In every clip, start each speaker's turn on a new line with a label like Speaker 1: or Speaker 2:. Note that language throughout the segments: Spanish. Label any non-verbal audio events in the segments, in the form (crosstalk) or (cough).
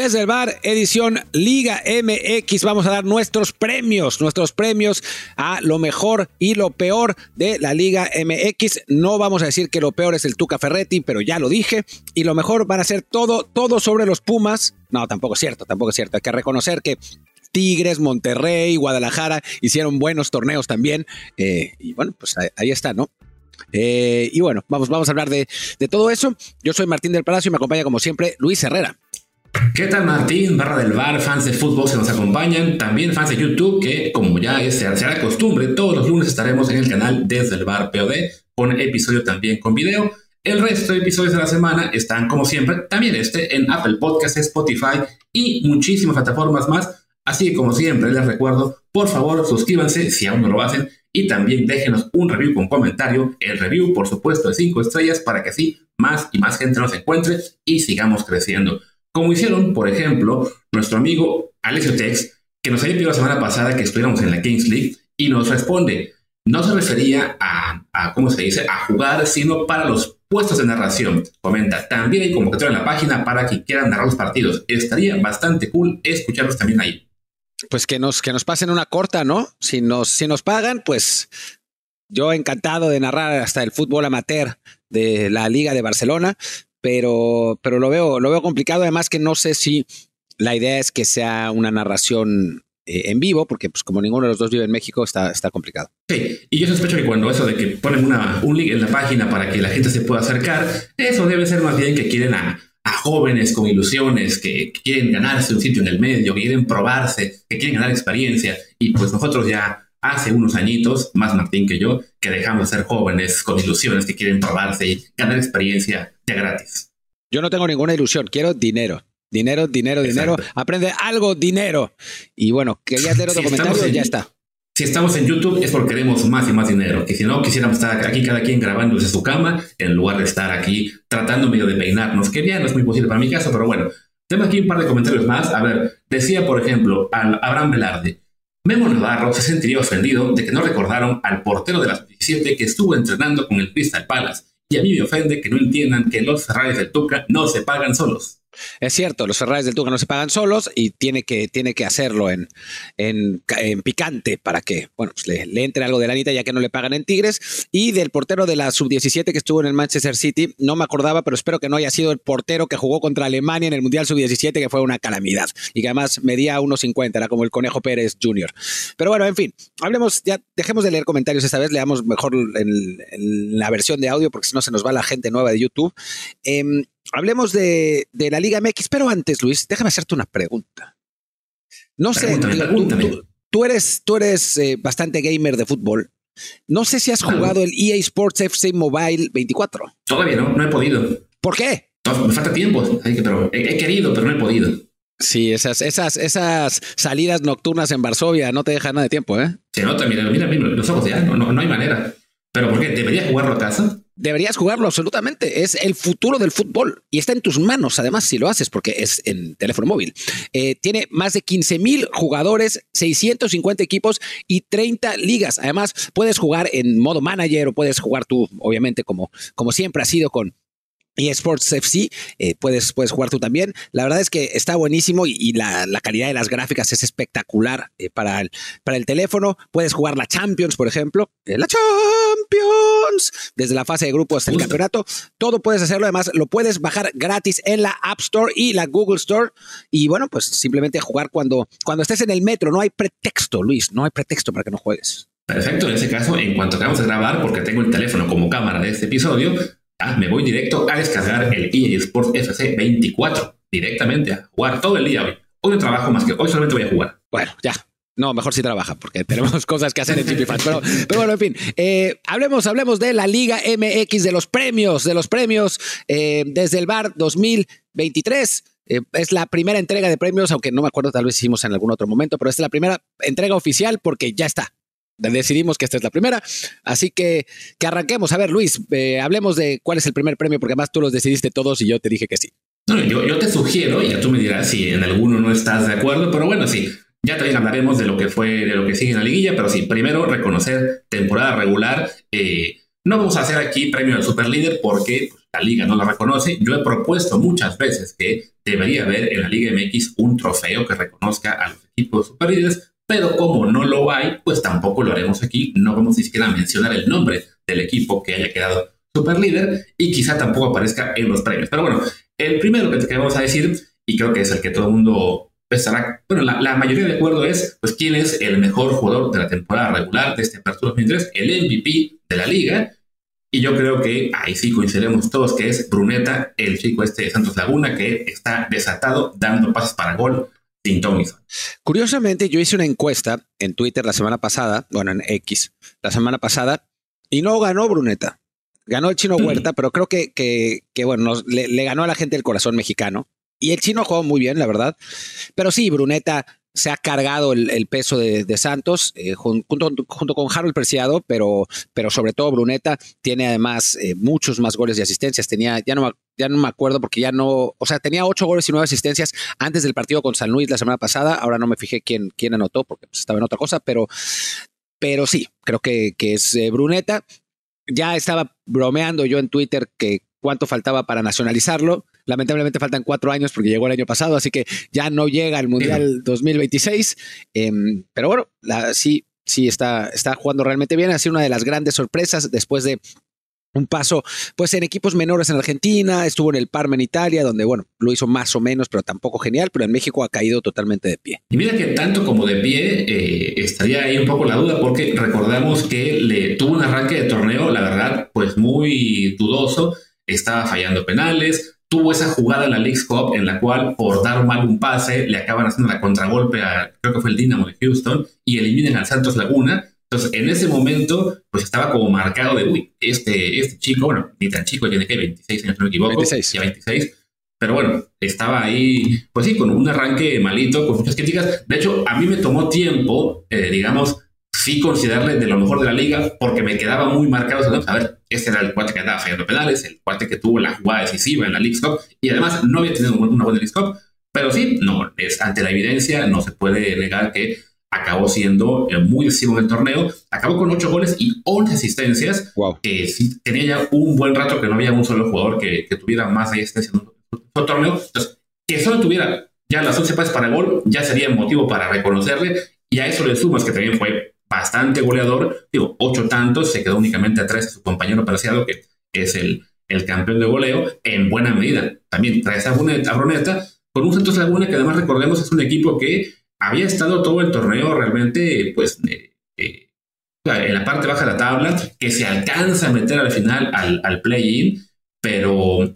Speaker 1: Desde el bar, edición Liga MX, vamos a dar nuestros premios, nuestros premios a lo mejor y lo peor de la Liga MX. No vamos a decir que lo peor es el Tuca Ferretti, pero ya lo dije. Y lo mejor van a ser todo, todo sobre los Pumas. No, tampoco es cierto, tampoco es cierto. Hay que reconocer que Tigres, Monterrey, Guadalajara hicieron buenos torneos también. Eh, y bueno, pues ahí, está, ¿no? Eh, y bueno, vamos, vamos a hablar de, de todo eso. Yo soy Martín del Palacio y me acompaña como siempre Luis Herrera.
Speaker 2: ¿Qué tal Martín, barra del bar, fans de fútbol que nos acompañan, también fans de YouTube que como ya es, será costumbre, todos los lunes estaremos en el canal desde el bar POD con episodio también con video. El resto de episodios de la semana están como siempre, también este en Apple Podcasts, Spotify y muchísimas plataformas más. Así que como siempre les recuerdo, por favor suscríbanse si aún no lo hacen y también déjenos un review con comentario. El review por supuesto de 5 estrellas para que así más y más gente nos encuentre y sigamos creciendo. Como hicieron, por ejemplo, nuestro amigo Alessio Tex, que nos había pedido la semana pasada que estuviéramos en la Kings League, y nos responde, no se refería a, ¿cómo se dice?, a jugar, sino para los puestos de narración. Comenta, también hay convocatoria en la página para que quieran narrar los partidos. Estaría bastante cool escucharlos también ahí.
Speaker 1: Pues que nos, que nos pasen una corta, ¿no? Si nos, si nos pagan, pues yo encantado de narrar hasta el fútbol amateur de la Liga de Barcelona pero, pero lo, veo, lo veo complicado. Además que no sé si la idea es que sea una narración eh, en vivo, porque pues como ninguno de los dos vive en México, está, está complicado.
Speaker 2: Sí, y yo sospecho que cuando eso de que ponen una, un link en la página para que la gente se pueda acercar, eso debe ser más bien que quieren a, a jóvenes con ilusiones, que, que quieren ganarse un sitio en el medio, que quieren probarse, que quieren ganar experiencia, y pues nosotros ya hace unos añitos, más Martín que yo, que dejamos de ser jóvenes con ilusiones que quieren probarse y ganar experiencia ya gratis.
Speaker 1: Yo no tengo ninguna ilusión, quiero dinero. Dinero, dinero, dinero. Aprende algo, dinero. Y bueno, quería hacer otro comentario y ya está.
Speaker 2: Si estamos en YouTube es porque queremos más y más dinero. Que si no, quisiéramos estar aquí cada quien grabando desde su cama en lugar de estar aquí tratando medio de peinarnos, que ya no es muy posible para mi caso, pero bueno. Tengo aquí un par de comentarios más. A ver, decía, por ejemplo, al Abraham Velarde. Memo Navarro se sentiría ofendido de que no recordaron al portero de las 17 que estuvo entrenando con el Crystal Palace. Y a mí me ofende que no entiendan que los Ferraris del Tuca no se pagan solos.
Speaker 1: Es cierto, los Ferraris del Tuca no se pagan solos y tiene que, tiene que hacerlo en, en, picante para que bueno, pues le, entre algo de la anita ya que no le pagan en Tigres. Y del portero de la sub-17 que estuvo en el Manchester City, no me acordaba, pero espero que no haya sido el portero que jugó contra Alemania en el Mundial sub-17, que fue una calamidad y que además medía 1,50, era como el Conejo Pérez Jr. Pero bueno, en fin, hablemos, ya dejemos de leer comentarios esta vez, leamos mejor en, la versión de audio porque si no se nos va la gente nueva de YouTube. Eh, hablemos de, la Liga MX, pero antes, Luis, déjame hacerte una pregunta. No sé, tú, eres, tú eres eh, bastante gamer de fútbol. No sé si has jugado el EA Sports FC Mobile 24.
Speaker 2: Todavía no, no he podido.
Speaker 1: ¿Por qué?
Speaker 2: me falta tiempo, pero he, querido, pero no he podido.
Speaker 1: Sí, esas, esas, esas salidas nocturnas en Varsovia no te dejan nada de tiempo, ¿eh?
Speaker 2: Se nota, mira, mira, mira los ojos ya, no, no, no hay manera. ¿Pero por qué? ¿Debería jugarlo a casa?
Speaker 1: Deberías jugarlo absolutamente. Es el futuro del fútbol y está en tus manos, además, si lo haces, porque es en teléfono móvil. Eh, tiene más de 15 mil jugadores, 650 equipos y 30 ligas. Además, puedes jugar en modo manager o puedes jugar tú, obviamente, como, como siempre ha sido con, y Sports FC, eh, puedes, puedes jugar tú también. La verdad es que está buenísimo y, la, calidad de las gráficas es espectacular eh, para, el, para el teléfono. Puedes jugar la Champions, por ejemplo. Eh, la Champions. Desde la fase de grupo hasta el campeonato. Todo puedes hacerlo. Además, lo puedes bajar gratis en la App Store y la Google Store. Y bueno, pues simplemente jugar cuando, cuando estés en el metro. No hay pretexto, Luis. No hay pretexto para que no juegues.
Speaker 2: Perfecto, en ese caso, en cuanto acabamos de grabar, porque tengo el teléfono como cámara de este episodio, Ah, me voy directo a descargar el EA Sports FC 24 directamente a jugar todo el día hoy. Hoy no trabajo más que hoy solamente voy a jugar.
Speaker 1: Bueno, ya. No, mejor si trabaja, porque (laughs) tenemos cosas que hacer en Chipifans. Pero, pero bueno, en fin, eh, hablemos, hablemos de la Liga MX, de los premios, de los premios eh, desde el bar 2023. Eh, es la primera entrega de premios, aunque no me acuerdo, tal vez hicimos en algún otro momento, pero es la primera entrega oficial porque ya está decidimos que esta es la primera. Así que que arranquemos. A ver, Luis, eh, hablemos de cuál es el primer premio, porque además tú los decidiste todos y yo te dije que sí.
Speaker 2: No, yo, yo te sugiero, ya tú me dirás si en alguno no estás de acuerdo, pero bueno, sí. Ya también hablaremos de lo que fue, de lo que sigue en la liguilla, pero sí, primero reconocer temporada regular. Eh, no vamos a hacer aquí premio del super líder porque la liga no la reconoce. Yo he propuesto muchas veces que debería haber en la Liga MX un trofeo que reconozca a los equipos superlíderes, pero como no lo hay, pues tampoco lo haremos aquí. No vamos ni siquiera a mencionar el nombre del equipo que haya quedado superlíder y quizá tampoco aparezca en los premios. Pero bueno, el primero que queremos a decir, y creo que es el que todo el mundo estará, bueno, la, mayoría de acuerdo es, pues, quién es el mejor jugador de la temporada regular de este Apertura 2003, el MVP de la liga. Y yo creo que ahí sí coincidiremos todos que es Bruneta, el chico este de Santos Laguna, que está desatado dando pases para gol
Speaker 1: Curiosamente, yo hice una encuesta en Twitter la semana pasada, bueno, en X, la semana pasada, y no ganó Bruneta. Ganó el chino Huerta, pero creo que, que, que bueno, le, ganó a la gente el corazón mexicano. Y el chino jugó muy bien, la verdad. Pero sí, Bruneta se ha cargado el, peso de, Santos eh, junto, con Harold Preciado, pero, pero sobre todo Bruneta tiene además eh, muchos más goles y asistencias. Tenía, ya no, ya no me acuerdo porque ya no, o sea, tenía ocho goles y nueve asistencias antes del partido con San Luis la semana pasada. Ahora no me fijé quién, quién anotó porque pues, estaba en otra cosa, pero, pero sí, creo que, que es eh, Bruneta. Ya estaba bromeando yo en Twitter que cuánto faltaba para nacionalizarlo. Lamentablemente faltan cuatro años porque llegó el año pasado, así que ya no llega al Mundial 2026. Em, pero bueno, sí, sí está, está jugando realmente bien. Ha sido una de las grandes sorpresas después de un paso pues en equipos menores en Argentina, estuvo en el Parma en Italia, donde bueno, lo hizo más o menos, pero tampoco genial, pero en México ha caído totalmente de pie.
Speaker 2: Y mira que tanto como de pie eh, estaría ahí un poco la duda, porque recordamos que le tuvo un arranque de torneo, la verdad, pues muy dudoso, estaba fallando penales, tuvo esa jugada en la League Cup en la cual por dar mal un pase le acaban haciendo la contragolpe a, creo que fue el Dinamo de Houston, y eliminan al Santos Laguna. Entonces, en ese momento, pues estaba como marcado de, uy, este, este chico, bueno, ni tan chico, tiene que 26 años, no me equivoco, 26. ya 26, pero bueno, estaba ahí, pues sí, con un arranque malito, con muchas críticas. De hecho, a mí me tomó tiempo, eh, digamos, sí considerarle de lo mejor de la liga, porque me quedaba muy marcado. A ver, este era el cuate que andaba fallando penales, el cuate que tuvo la jugada decisiva en la League Cup, y además no había tenido una buena League Cup. Pero sí, no, es ante la evidencia, no se puede negar que acabó siendo eh, muy decisivo en el torneo. Acabó con 8 goles y 11 asistencias.
Speaker 1: Wow.
Speaker 2: Que sí tenía ya un buen rato que no había un solo jugador que, que tuviera más asistencia en un, torneo. Entonces, que solo tuviera ya las 11 pases para el gol, ya sería motivo para reconocerle. Y a eso le sumas que también fue bastante goleador, digo, ocho tantos, se quedó únicamente atrás de su compañero Preciado, que es el, el campeón de goleo, en buena medida. También trae esa Bruneta, con un Santos Laguna que además recordemos es un equipo que había estado todo el torneo realmente, pues, en la parte baja de la tabla, que se alcanza a meter al final al, al play-in, pero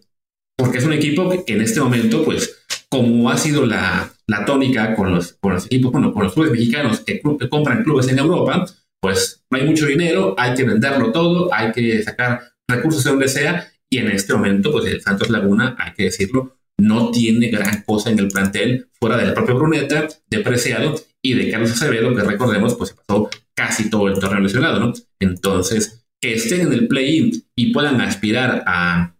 Speaker 2: porque es un equipo que, en este momento, pues, como ha sido la, la tónica con los, con los equipos, bueno, con los clubes mexicanos que, compran clubes en Europa, pues no hay mucho dinero, hay que venderlo todo, hay que sacar recursos de donde sea, y en este momento, pues el Santos Laguna, hay que decirlo, no tiene gran cosa en el plantel fuera del propio Bruneta, de Preciado y de Carlos Acevedo, que recordemos, pues pasó casi todo el torneo lesionado, ¿no? Entonces, que estén en el play-in y puedan aspirar a,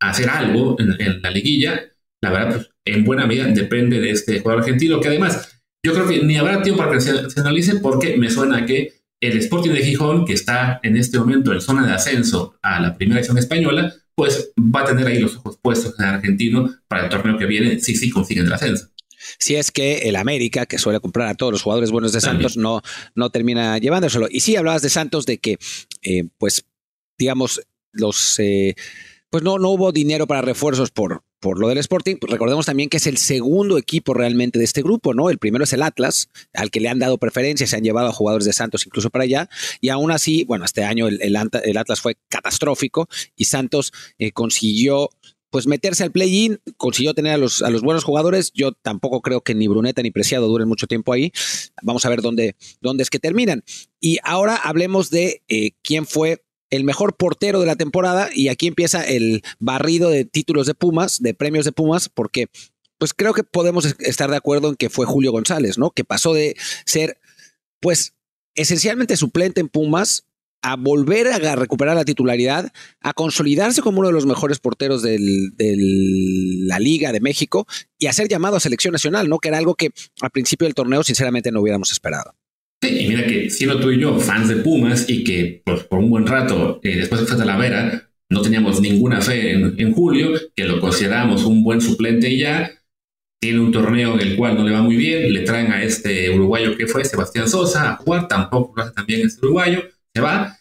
Speaker 2: hacer algo en, en, la liguilla, la verdad, pues en buena medida depende de este jugador argentino, que además yo creo que ni habrá tiempo para que se, analice porque me suena que el Sporting de Gijón, que está en este momento en zona de ascenso a la primera edición española, pues va a tener ahí los ojos puestos en el argentino para el torneo que viene, si sí consiguen el ascenso.
Speaker 1: Si es que el América, que suele comprar a todos los jugadores buenos de Santos, no, no termina llevándoselo. Y sí hablabas de Santos de que, eh, pues, digamos, los, eh, pues no, no hubo dinero para refuerzos por, por lo del Sporting, pues recordemos también que es el segundo equipo realmente de este grupo, ¿no? El primero es el Atlas, al que le han dado preferencia, se han llevado a jugadores de Santos incluso para allá, y aún así, bueno, este año el, Atlas fue catastrófico y Santos eh, consiguió pues meterse al play-in, consiguió tener a los, a los buenos jugadores. Yo tampoco creo que ni Bruneta ni Preciado duren mucho tiempo ahí. Vamos a ver dónde, dónde es que terminan. Y ahora hablemos de eh, quién fue el mejor portero de la temporada y aquí empieza el barrido de títulos de Pumas, de premios de Pumas, porque pues creo que podemos estar de acuerdo en que fue Julio González, ¿no? Que pasó de ser pues esencialmente suplente en Pumas a volver a recuperar la titularidad, a consolidarse como uno de los mejores porteros de la Liga de México y a ser llamado a selección nacional, ¿no? Que era algo que al principio del torneo sinceramente no hubiéramos esperado.
Speaker 2: Y mira que siendo tú y yo fans de Pumas y que pues, por un buen rato, eh, después de que Talavera, no teníamos ninguna fe en, Julio, que lo consideramos un buen suplente y ya. Tiene un torneo en el cual no le va muy bien, le traen a este uruguayo que fue Sebastián Sosa a jugar, tampoco lo hace también este uruguayo, se va.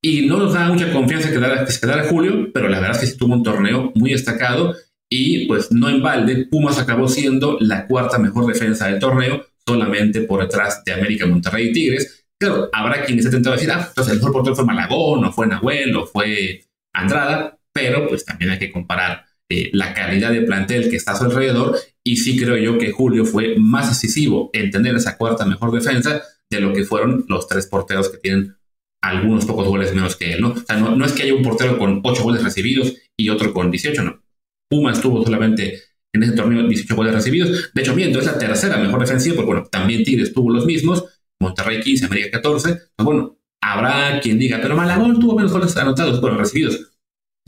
Speaker 2: Y no nos da mucha confianza que quedara, Julio, pero la verdad es que sí tuvo un torneo muy destacado y pues no en balde, Pumas acabó siendo la cuarta mejor defensa del torneo, solamente por detrás de América, Monterrey y Tigres. Claro, habrá quien esté tentado a decir, ah, entonces el mejor portero fue Malagón, o fue Nahuel, o fue Andrada, pero pues también hay que comparar eh, la calidad de plantel que está a su alrededor y sí creo yo que Julio fue más decisivo en tener esa cuarta mejor defensa de lo que fueron los tres porteros que tienen algunos pocos goles menos que él, ¿no? O sea, no, es que haya un portero con ocho goles recibidos y otro con 18, no. Puma estuvo solamente en ese torneo 18 goles recibidos. De hecho, viendo es la tercera mejor defensiva, porque bueno, también Tigres tuvo los mismos, Monterrey 15, América 14. Pues bueno, Habrá quien diga, pero Malagón tuvo menos goles anotados, bueno, recibidos.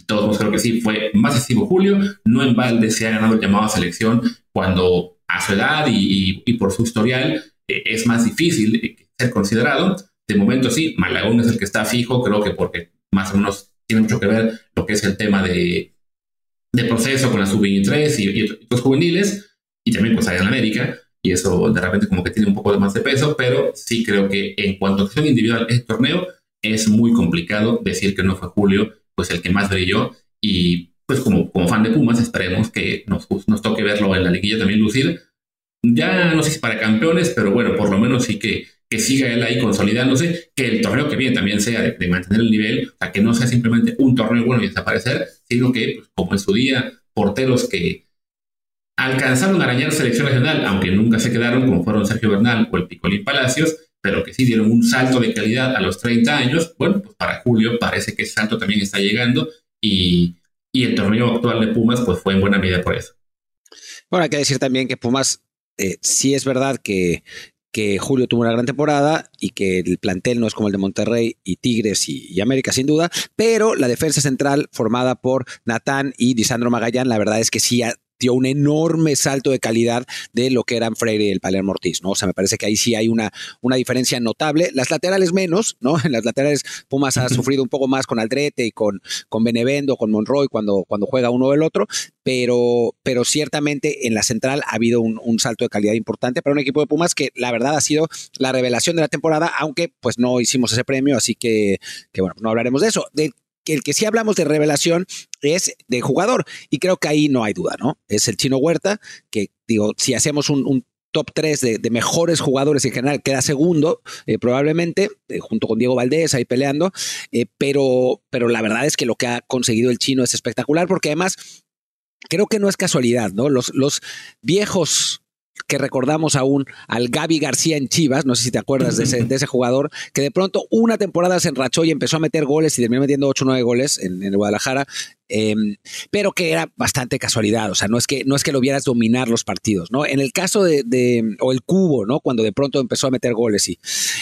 Speaker 2: Todos creo que sí, fue más excesivo Julio. No en balde se ha ganado el llamado a selección cuando a su edad y, por su historial eh, es más difícil eh, ser considerado. De momento sí, Malagón es el que está fijo, creo que porque más o menos tiene mucho que ver lo que es el tema de, de proceso con la sub-23 y, y, otros juveniles, y también pues allá en América y eso de repente como que tiene un poco más de peso, pero sí creo que en cuanto a acción individual este torneo es muy complicado decir que no fue Julio pues el que más brilló y pues como, como fan de Pumas esperemos que nos, nos toque verlo en la liguilla también lucir. Ya no sé si para campeones, pero bueno, por lo menos sí que, que siga él ahí consolidándose, que el torneo que viene también sea de, mantener el nivel, o sea, que no sea simplemente un torneo bueno y desaparecer, sino que, pues, como en su día, porteros que, alcanzaron a arañar selección nacional, aunque nunca se quedaron como fueron Sergio Bernal o el Picolín Palacios, pero que sí dieron un salto de calidad a los 30 años. Bueno, pues para Julio parece que ese salto también está llegando y, el torneo actual de Pumas pues fue en buena medida por eso.
Speaker 1: Bueno, hay que decir también que Pumas eh, sí es verdad que, que Julio tuvo una gran temporada y que el plantel no es como el de Monterrey y Tigres y, América sin duda, pero la defensa central formada por Natán y Disandro Magallán, la verdad es que sí dio un enorme salto de calidad de lo que eran Freire y el Palermo Ortiz, ¿no? O sea, me parece que ahí sí hay una, una diferencia notable. Las laterales menos, ¿no? En (laughs) las laterales Pumas ha sufrido un poco más con Aldrete y con, con Benevendo, con Monroy cuando, cuando juega uno o el otro, pero, pero ciertamente en la central ha habido un, salto de calidad importante para un equipo de Pumas que la verdad ha sido la revelación de la temporada, aunque pues no hicimos ese premio, así que, que bueno, no hablaremos de eso. De el que sí hablamos de revelación es de jugador, y creo que ahí no hay duda, ¿no? Es el Chino Huerta, que digo, si hacemos un, top 3 de, mejores jugadores en general, queda segundo, eh, probablemente, eh, junto con Diego Valdés ahí peleando, eh, pero, pero la verdad es que lo que ha conseguido el chino es espectacular, porque además creo que no es casualidad, ¿no? Los, los viejos que recordamos aún al Gaby García en Chivas, no sé si te acuerdas de ese, jugador, que de pronto una temporada se enrachó y empezó a meter goles y terminó metiendo 8 o 9 goles en, Guadalajara Em, pero que era bastante casualidad, o sea, no es que no es que lo vieras dominar los partidos, ¿no? En el caso de, o el cubo, ¿no? Cuando de pronto empezó a meter goles, sí.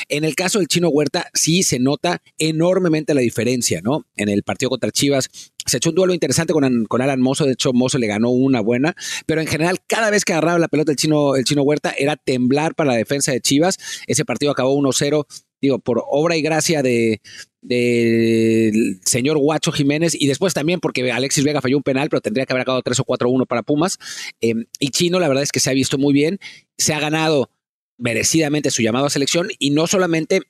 Speaker 1: En el caso del Chino Huerta, sí se nota enormemente la diferencia, ¿no? En el partido contra Chivas se echó un duelo interesante con, con Alan Mozo, de hecho Mozo le ganó una buena, pero en general cada vez que agarraba la pelota el chino, el chino Huerta era temblar para la defensa de Chivas. Ese partido acabó 1-0 digo, por obra y gracia de del señor Guacho Jiménez y después también porque Alexis Vega falló un penal, pero tendría que haber acabado 3 o 4-1 para Pumas. Em, y Chino, la verdad es que se ha visto muy bien, se ha ganado merecidamente su llamado a selección y no solamente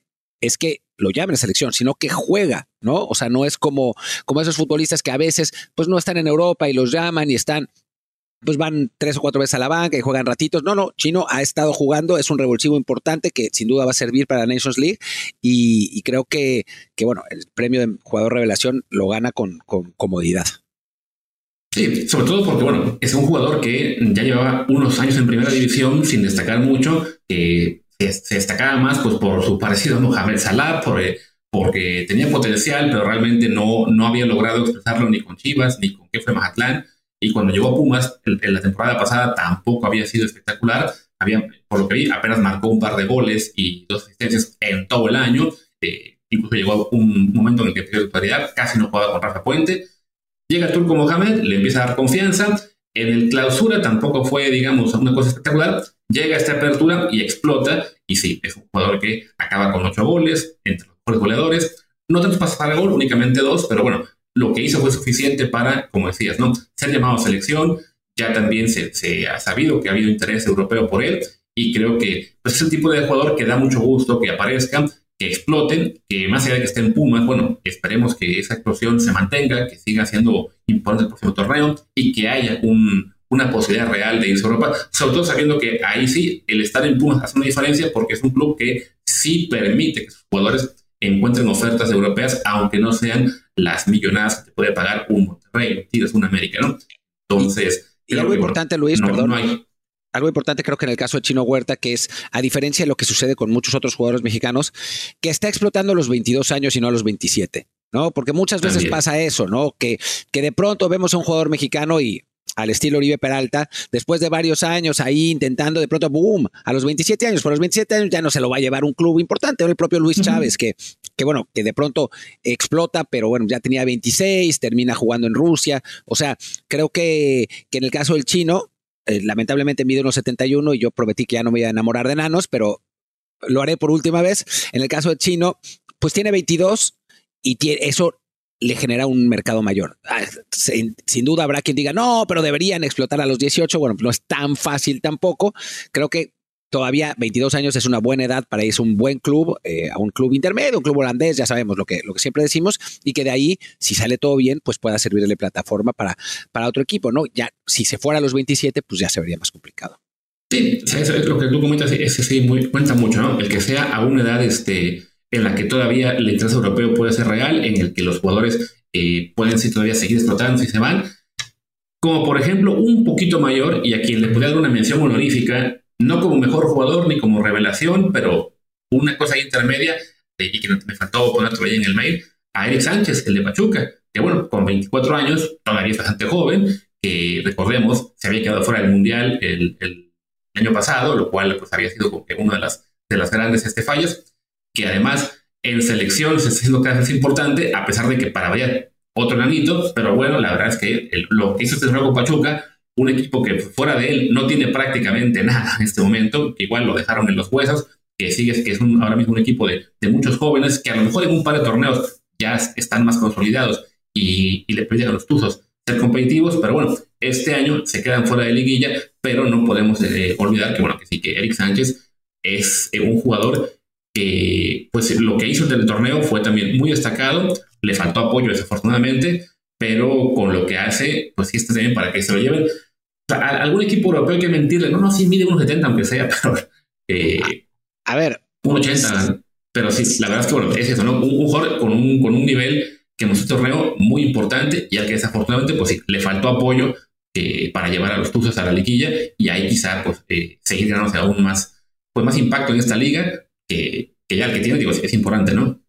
Speaker 1: es que lo llamen a selección, sino que juega, ¿no? O sea, no es como, como esos futbolistas que a veces pues no están en Europa y los llaman y están pues van tres o cuatro veces a la banca y juegan ratitos. No, no, Chino ha estado jugando, es un revulsivo importante que sin duda va a servir para la Nations League y, creo que, que, bueno, el premio de jugador revelación lo gana con, comodidad.
Speaker 2: Sí, sobre todo porque, bueno, es un jugador que ya llevaba unos años en primera división sin destacar mucho, que se, destacaba más pues por su parecido a Mohamed Salah, por, porque tenía potencial, pero realmente no, no había logrado expresarlo ni con Chivas, ni con fue Mazatlán. Y cuando llegó a Pumas, en la temporada pasada tampoco había sido espectacular. Había, por lo que vi, apenas marcó un par de goles y dos asistencias en todo el año. Eh, incluso llegó a un momento en el que perdió titularidad, casi no jugaba con Rafa Puente. Llega Turco Mohamed, le empieza a dar confianza. En el clausura tampoco fue, digamos, una cosa espectacular. Llega a esta apertura y explota. Y sí, es un jugador que acaba con ocho goles, entre los mejores goleadores. No tantos pasos para gol, únicamente dos, pero bueno, lo que hizo fue suficiente para, como decías, ¿no? Ser llamado a selección, ya también se, se, ha sabido que ha habido interés europeo por él y creo que pues, es el tipo de jugador que da mucho gusto que aparezcan, que exploten, que más allá de que esté en Pumas, bueno, esperemos que esa explosión se mantenga, que siga siendo importante el próximo torneo y que haya un, una posibilidad real de irse a Europa, sobre todo sabiendo que ahí sí el estar en Pumas hace una diferencia porque es un club que sí permite que sus jugadores encuentren ofertas europeas, aunque no sean las millonadas que te puede pagar un Monterrey, Tigres, un América, ¿no? Entonces...
Speaker 1: Y, algo importante, Luis, perdón. algo importante creo que en el caso de Chino Huerta, que es, a diferencia de lo que sucede con muchos otros jugadores mexicanos, que está explotando a los 22 años y no a los 27, ¿no? Porque muchas veces pasa eso, ¿no? Que, que de pronto vemos a un jugador mexicano y al estilo Oribe Peralta, después de varios años ahí intentando de pronto, boom, a los 27 años, por los 27 años ya no se lo va a llevar un club importante, el propio Luis Chávez, que, que bueno, que de pronto explota, pero bueno, ya tenía 26, termina jugando en Rusia, o sea, creo que, que en el caso del chino, eh, lamentablemente mide unos 71 y yo prometí que ya no me iba a enamorar de enanos, pero lo haré por última vez. En el caso del chino, pues tiene 22 y tiene, eso le genera un mercado mayor. Ah, sin, duda habrá quien diga, no, pero deberían explotar a los 18. Bueno, no es tan fácil tampoco. Creo que todavía 22 años es una buena edad para irse a un buen club, eh, a un club intermedio, un club holandés, ya sabemos lo que, lo que siempre decimos, y que de ahí, si sale todo bien, pues pueda servirle plataforma para, para otro equipo, ¿no? Ya, si se fuera a los 27, pues ya se vería más complicado.
Speaker 2: Sí, lo que tú comentas, ese sí muy, cuenta mucho, ¿no? El que sea a una edad, este en la que todavía el interés europeo puede ser real, en el que los jugadores eh, pueden sí, todavía seguir explotando si se van. Como por ejemplo un poquito mayor y a quien le podría dar una mención honorífica, no como mejor jugador ni como revelación, pero una cosa intermedia, eh, y que me faltó poner todavía en el mail, a Eric Sánchez, el de Pachuca, que bueno, con 24 años, todavía es bastante joven, que recordemos, se había quedado fuera del Mundial el, año pasado, lo cual pues había sido como que una de las, de las grandes este, fallos, que además en selección se está haciendo cada vez importante, a pesar de que para variar otro granito, pero bueno, la verdad es que lo que hizo este nuevo Pachuca, un equipo que fuera de él no tiene prácticamente nada en este momento, igual lo dejaron en los huesos, que sigue, que es ahora mismo un equipo de, muchos jóvenes que a lo mejor en un par de torneos ya están más consolidados y, le piden a los tuzos ser competitivos, pero bueno, este año se quedan fuera de liguilla, pero no podemos eh, olvidar que bueno, sí, que Eric Sánchez es eh, un jugador que pues lo que hizo en el torneo fue también muy destacado, le faltó apoyo desafortunadamente, pero con lo que hace, pues sí está bien para que se lo lleven. algún equipo europeo hay que mentirle, no, no, sí mide unos 70 aunque sea, (laughs) pero...
Speaker 1: Eh, a ver.
Speaker 2: Un 80, pero sí, la verdad es que bueno, es eso, ¿no? Un, jugador con un, con un nivel que en un torneo muy importante y al que desafortunadamente pues sí, le faltó apoyo eh, para llevar a los Tuzos a la liguilla y ahí quizá pues eh, seguir ganándose aún más, pues, más impacto en esta liga, que, ya el que tiene, digo, es importante, ¿no?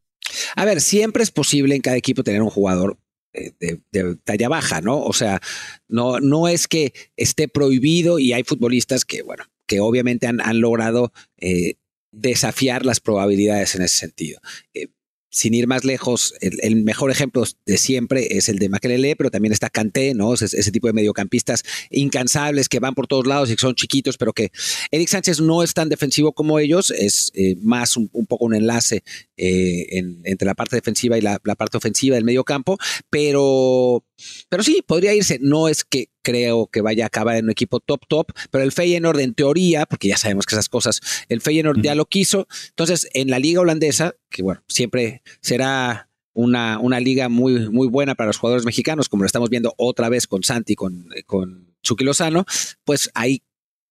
Speaker 1: A ver, siempre es posible en cada equipo tener un jugador eh, de, talla baja, ¿no? O sea, no, no es que esté prohibido y hay futbolistas que, bueno, que obviamente han, han logrado eh, desafiar las probabilidades en ese sentido. Eh, sin ir más lejos, el, mejor ejemplo de siempre es el de Makelele, pero también está Kanté, ¿no? Ese, tipo de mediocampistas incansables que van por todos lados y que son chiquitos, pero que Eric Sánchez no es tan defensivo como ellos, es eh, más un, poco un enlace eh, entre la parte defensiva y la, la parte ofensiva del mediocampo, pero pero sí, podría irse. No es que creo que vaya a acabar en un equipo top top, pero el Feyenoord en teoría, porque ya sabemos que esas cosas, el Feyenoord ya lo quiso. Entonces, en la liga holandesa, que bueno, siempre será una, una liga muy, muy buena para los jugadores mexicanos, como lo estamos viendo otra vez con Santi, con, con Chucky Lozano, pues ahí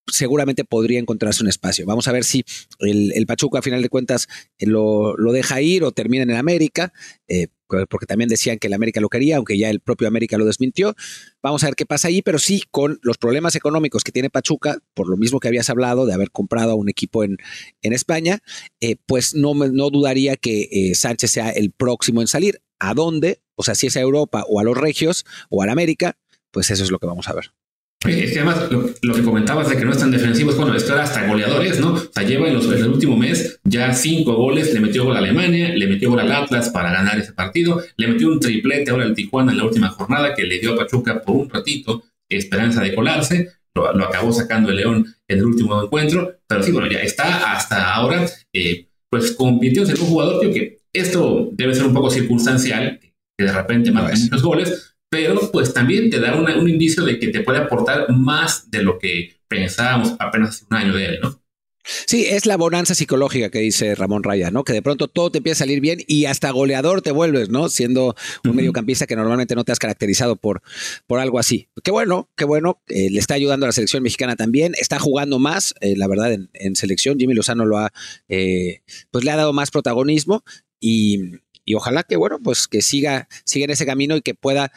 Speaker 1: seguramente podría encontrarse un espacio. Vamos a ver si el, el Pachuca, a final de cuentas, lo, lo, deja ir o termina en el América. Eh, porque también decían que el América lo quería, aunque ya el propio América lo desmintió. Vamos a ver qué pasa ahí, pero sí con los problemas económicos que tiene Pachuca, por lo mismo que habías hablado de haber comprado a un equipo en, en España, eh, pues no, no dudaría que eh, Sánchez sea el próximo en salir. ¿A dónde? O sea, si es a Europa o a los Regios o al América, pues eso es lo que vamos a ver.
Speaker 2: Es que además lo, que comentabas de que no están defensivos, bueno, esto era hasta goleadores, ¿no? O sea, lleva en, los, el último mes ya cinco goles, le metió gol a Alemania, le metió gol al Atlas para ganar ese partido, le metió un triplete ahora al Tijuana en la última jornada que le dio a Pachuca por un ratito esperanza de colarse, lo, acabó sacando el León en el último encuentro, pero sí, bueno, ya está hasta ahora, eh, pues compitió en un jugador, creo que esto debe ser un poco circunstancial, que de repente marca muchos goles, pero pues también te da un indicio de que te puede aportar más de lo que pensábamos apenas hace un año de él, ¿no?
Speaker 1: Sí, es la bonanza psicológica que dice Ramón Raya, ¿no? Que de pronto todo te empieza a salir bien y hasta goleador te vuelves, ¿no? Siendo un mediocampista que normalmente no te has caracterizado por, por algo así. Qué bueno, qué bueno. Eh, le está ayudando a la selección mexicana también. Está jugando más, eh, la verdad, en, selección. Jimmy Lozano lo ha, eh, pues le ha dado más protagonismo y, ojalá que, bueno, pues que siga, siga en ese camino y que pueda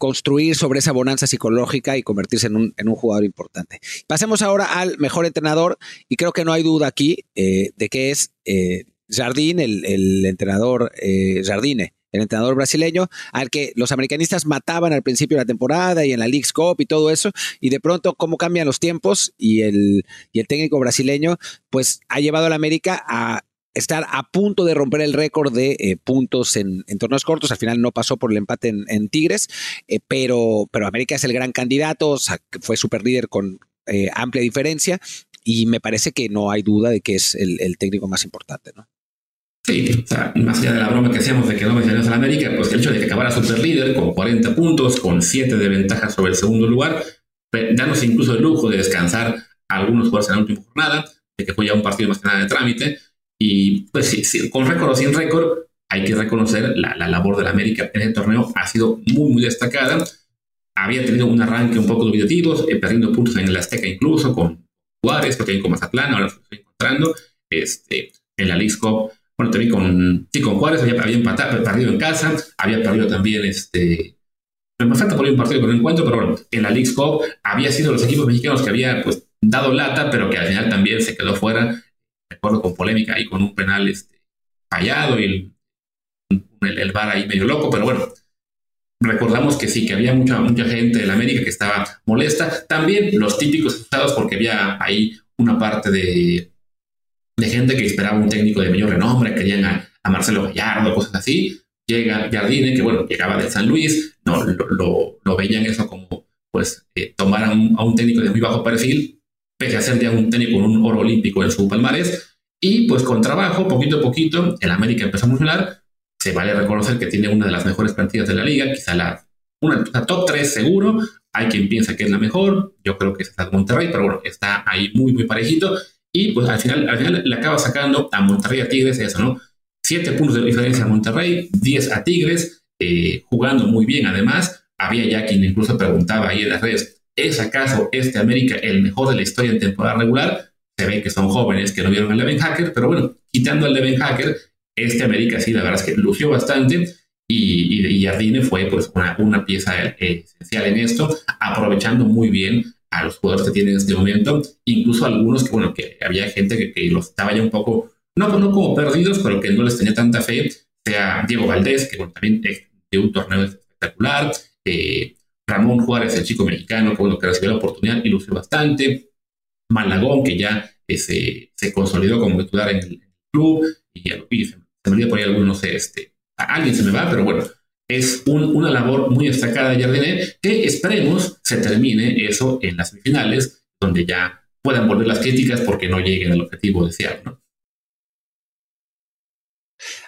Speaker 1: construir sobre esa bonanza psicológica y convertirse en un, en un, jugador importante. Pasemos ahora al mejor entrenador y creo que no hay duda aquí eh, de que es eh, Jardín, el, entrenador eh, Jardine, el entrenador brasileño, al que los americanistas mataban al principio de la temporada y en la League's Cup y todo eso, y de pronto cómo cambian los tiempos y el, y el técnico brasileño pues ha llevado a la América a estar a punto de romper el récord de eh, puntos en, torneos cortos. Al final no pasó por el empate en, Tigres, eh, pero, pero América es el gran candidato, fue super líder con eh, amplia diferencia y me parece que no hay duda de que es el, técnico más importante, ¿no?
Speaker 2: Sí, o sea, más allá de la broma que hacíamos de que no mencionamos a América, pues el hecho de que acabara super líder con 40 puntos, con 7 de ventaja sobre el segundo lugar, danos incluso el lujo de descansar algunos jugadores en la última jornada, de que fue ya un partido más que nada de trámite, y pues sí, con récord o sin récord, hay que reconocer la, la labor del América en el torneo ha sido muy, muy destacada. Había tenido un arranque un poco dubitativo, eh, perdiendo puntos en el Azteca incluso, con Juárez, que también con Mazatlán, ahora lo estoy encontrando. Este, en la League bueno, también con, sí, con Juárez había, había empatado, perdido en casa, había perdido también este, me falta por un partido que no encuentro, pero bueno, en la League Cup había sido los equipos mexicanos que había pues dado lata, pero que al final también se quedó fuera recuerdo con polémica y con un penal este, fallado y el, el, bar ahí medio loco, pero bueno, recordamos que sí, que había mucha, mucha gente en América que estaba molesta. También los típicos asustados porque había ahí una parte de, de gente que esperaba un técnico de mayor renombre, querían a, Marcelo Gallardo, cosas así. Llega Jardine, que bueno, llegaba de San Luis, no, lo, lo, veían eso como pues eh, tomar a un, a un técnico de muy bajo perfil pese a ser ya un técnico con un oro olímpico en su palmarés. Y pues con trabajo, poquito a poquito, el América empezó a funcionar. Se vale reconocer que tiene una de las mejores plantillas de la liga, quizá la, una, top 3 seguro. Hay quien piensa que es la mejor, yo creo que es la Monterrey, pero bueno, está ahí muy, muy parejito. Y pues al final, al final le acaba sacando a Monterrey a Tigres eso, ¿no? Siete puntos de diferencia a Monterrey, 10 a Tigres, eh, jugando muy bien además. Había ya quien incluso preguntaba ahí en las redes, ¿Es acaso este América el mejor de la historia en temporada regular? Se ve que son jóvenes que no vieron al Leven Hacker, pero bueno, quitando al Leven Hacker, este América sí, la verdad es que lució bastante y, Jardine fue pues una, una pieza eh, esencial en esto, aprovechando muy bien a los jugadores que tienen en este momento, incluso algunos que, bueno, que había gente que, los estaba ya un poco, no, no como perdidos, pero que no les tenía tanta fe, sea Diego Valdés, que bueno, también de un torneo espectacular, eh, Ramón Juárez, el chico mexicano, que, bueno, que recibió la oportunidad y lució bastante. Malagón, que ya eh, se, se, consolidó como titular en el, club. Y, y se, me olvidó por ahí alguno, no sé, este, a alguien se me va, pero bueno, es una labor muy destacada de Jardinet que esperemos se termine eso en las semifinales, donde ya puedan volver las críticas porque no lleguen al objetivo deseado.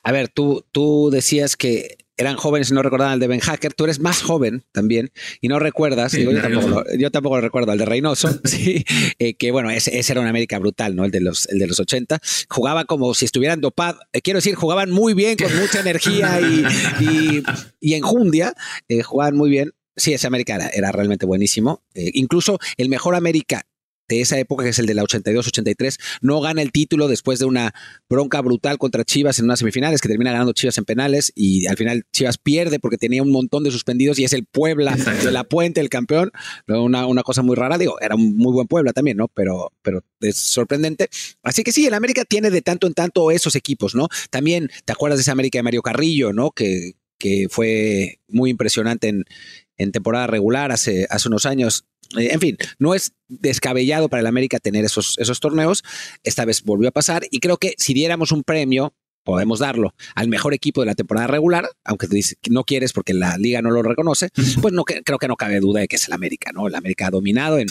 Speaker 1: A ver, tú, tú decías que eran jóvenes y no recordaban al de Ben Hacker. Tú eres más joven también y no recuerdas. yo, tampoco lo, recuerdo, al de Reynoso, (laughs) sí, eh, que bueno, ese, era una América brutal, ¿no? El de los, el de los 80. Jugaba como si estuvieran dopados. Eh, quiero decir, jugaban muy bien, con mucha energía y, y, enjundia. Eh, jugaban muy bien. Sí, ese América era, realmente buenísimo. incluso el mejor América de esa época, que es el de la 82-83, no gana el título después de una bronca brutal contra Chivas en unas semifinales, que termina ganando Chivas en penales y al final Chivas pierde porque tenía un montón de suspendidos y es el Puebla de la Puente el campeón. Una, una cosa muy rara, digo, era un muy buen Puebla también, ¿no? Pero, pero es sorprendente. Así que sí, el América tiene de tanto en tanto esos equipos, ¿no? También, ¿te acuerdas de esa América de Mario Carrillo, ¿no? Que, que fue muy impresionante en, en temporada regular hace, hace unos años. Eh, en fin, no es descabellado para el América tener esos, esos torneos. Esta vez volvió a pasar y creo que si diéramos un premio, podemos darlo al mejor equipo de la temporada regular, aunque tú dices que no quieres porque la liga no lo reconoce, (laughs) pues no creo que no cabe duda de que es el América, ¿no? El América ha dominado en,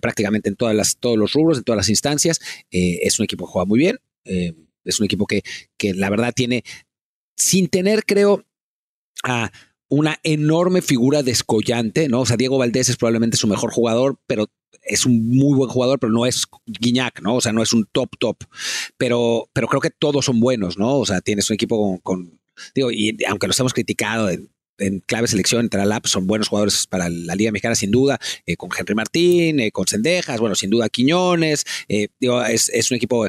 Speaker 1: prácticamente en todas las, todos los rubros, en todas las instancias. Eh, es un equipo que juega muy bien. Eh, es un equipo que, que la verdad tiene, sin tener, creo, a una enorme figura descollante, ¿no? O sea, Diego Valdés es probablemente su mejor jugador, pero es un muy buen jugador, pero no es Guiñac, ¿no? O sea, no es un top top. Pero, pero creo que todos son buenos, ¿no? O sea, tienes un equipo con, digo, y aunque los hemos criticado en, clave selección, entre la son buenos jugadores para la Liga Mexicana, sin duda, eh, con Henry Martín, eh, con Sendejas, bueno, sin duda Quiñones, eh, digo, es, es, un equipo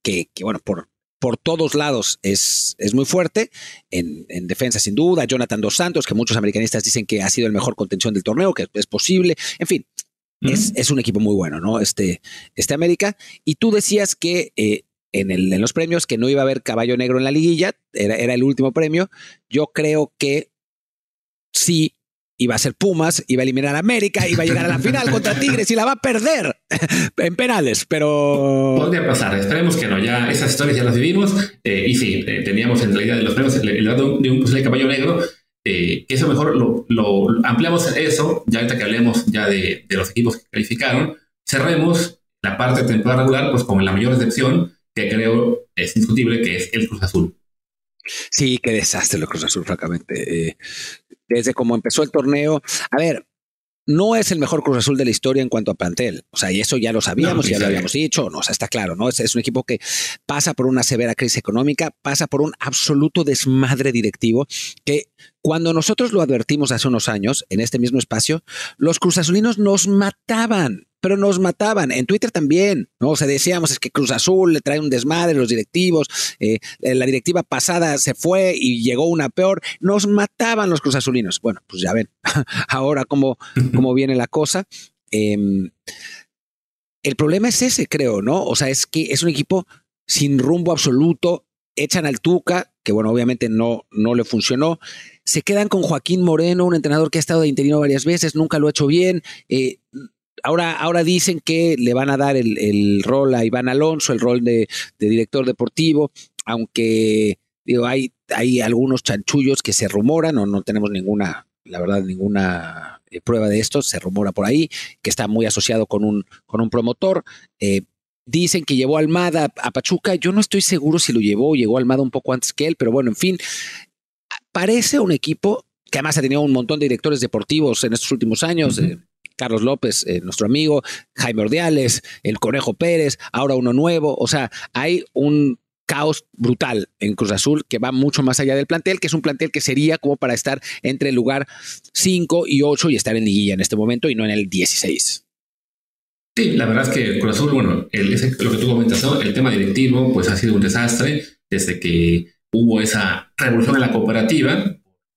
Speaker 1: que, que, bueno, por, por todos lados es, es muy fuerte. En, defensa, sin duda, Jonathan Dos Santos, que muchos americanistas dicen que ha sido el mejor contención del torneo, que es posible. En fin, es, un equipo muy bueno, ¿no? Este, este América. Y tú decías que eh, en, el, en, los premios que no iba a haber caballo negro en la liguilla, era, era el último premio. Yo creo que sí iba a ser Pumas, iba a eliminar a América, iba a llegar a la final contra Tigres y la va a perder en penales, pero...
Speaker 2: Podría pasar, esperemos que no, ya esas historias ya las vivimos eh, y sí, eh, teníamos en realidad de los premios el, lado de un posible caballo negro, eh, que eso mejor lo, ampliamos eso, ya ahorita que hablemos ya de, de, los equipos que calificaron, cerremos la parte de temporada regular pues con la mayor excepción que creo es indiscutible, que es el Cruz Azul.
Speaker 1: Sí, qué desastre el Cruz Azul, francamente desde cómo empezó el torneo. A ver, no es el mejor Cruz Azul de la historia en cuanto a plantel. O sea, y eso ya lo sabíamos, ya lo habíamos dicho, no, o sea, está claro, ¿no? Es, es, un equipo que pasa por una severa crisis económica, pasa por un absoluto desmadre directivo que cuando nosotros lo advertimos hace unos años en este mismo espacio, los Cruz Azulinos nos mataban pero nos mataban. En Twitter también, ¿no? O sea, decíamos es que Cruz Azul le trae un desmadre, los directivos, eh, la directiva pasada se fue y llegó una peor. Nos mataban los Cruz Azulinos. Bueno, pues ya ven, (laughs) ahora cómo, cómo viene la cosa. Em, el problema es ese, creo, ¿no? O sea, es que es un equipo sin rumbo absoluto. Echan al Tuca, que bueno, obviamente no, no le funcionó. Se quedan con Joaquín Moreno, un entrenador que ha estado de interino varias veces, nunca lo ha hecho bien. Eh, ahora, ahora dicen que le van a dar el, rol a Iván Alonso, el rol de, director deportivo, aunque digo, hay, hay algunos chanchullos que se rumoran, o no tenemos ninguna, la verdad, ninguna eh, prueba de esto, se rumora por ahí, que está muy asociado con un, con un promotor. Eh, dicen que llevó Almada a Pachuca, yo no estoy seguro si lo llevó, llegó Almada un poco antes que él, pero bueno, en fin, parece un equipo que además ha tenido un montón de directores deportivos en estos últimos años. Carlos López, eh, nuestro amigo, Jaime Ordiales, el Conejo Pérez, ahora uno nuevo. O sea, hay un caos brutal en Cruz Azul que va mucho más allá del plantel, que es un plantel que sería como para estar entre el lugar 5 y 8 y estar en liguilla en este momento y no en el 16.
Speaker 2: Sí, la verdad es que Cruz Azul, bueno, lo que tú comentas, el tema directivo, pues ha sido un desastre desde que hubo esa revolución en la cooperativa,